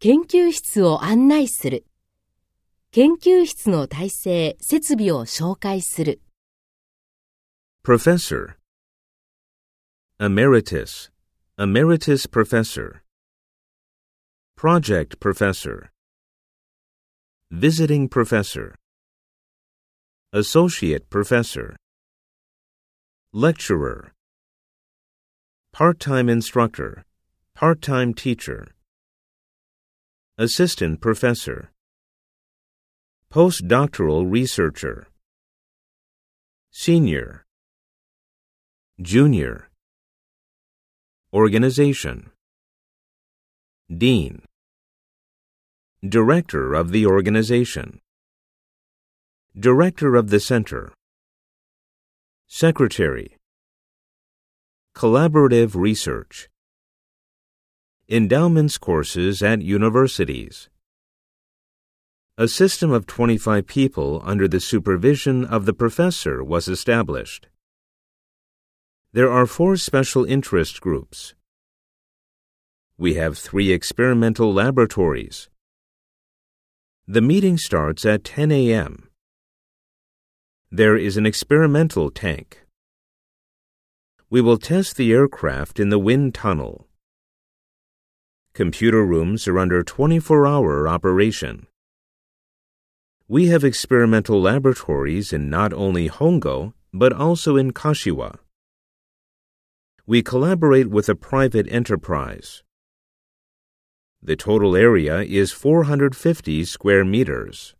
研究室を案内する。研究室の体制、設備を紹介する。 Professor. Emeritus. Emeritus professor. Project professor. Visiting professor. Associate professor. Lecturer. Part-time instructor. Part-time teacher. Assistant professor. Postdoctoral researcher. Senior. Junior. Organization. Dean. Director of the organization. Director of the center. Secretary. Collaborative research. Endowments courses at universities. A system of 25 people under the supervision of the professor was established. There are four special interest groups. We have three experimental laboratories. The meeting starts at 10 a.m. There is an experimental tank. We will test the aircraft in the wind tunnel. Computer rooms are under 24 hour operation. We have experimental laboratories in not only Hongo, but also in Kashiwa. We collaborate with a private enterprise. The total area is 450 square meters.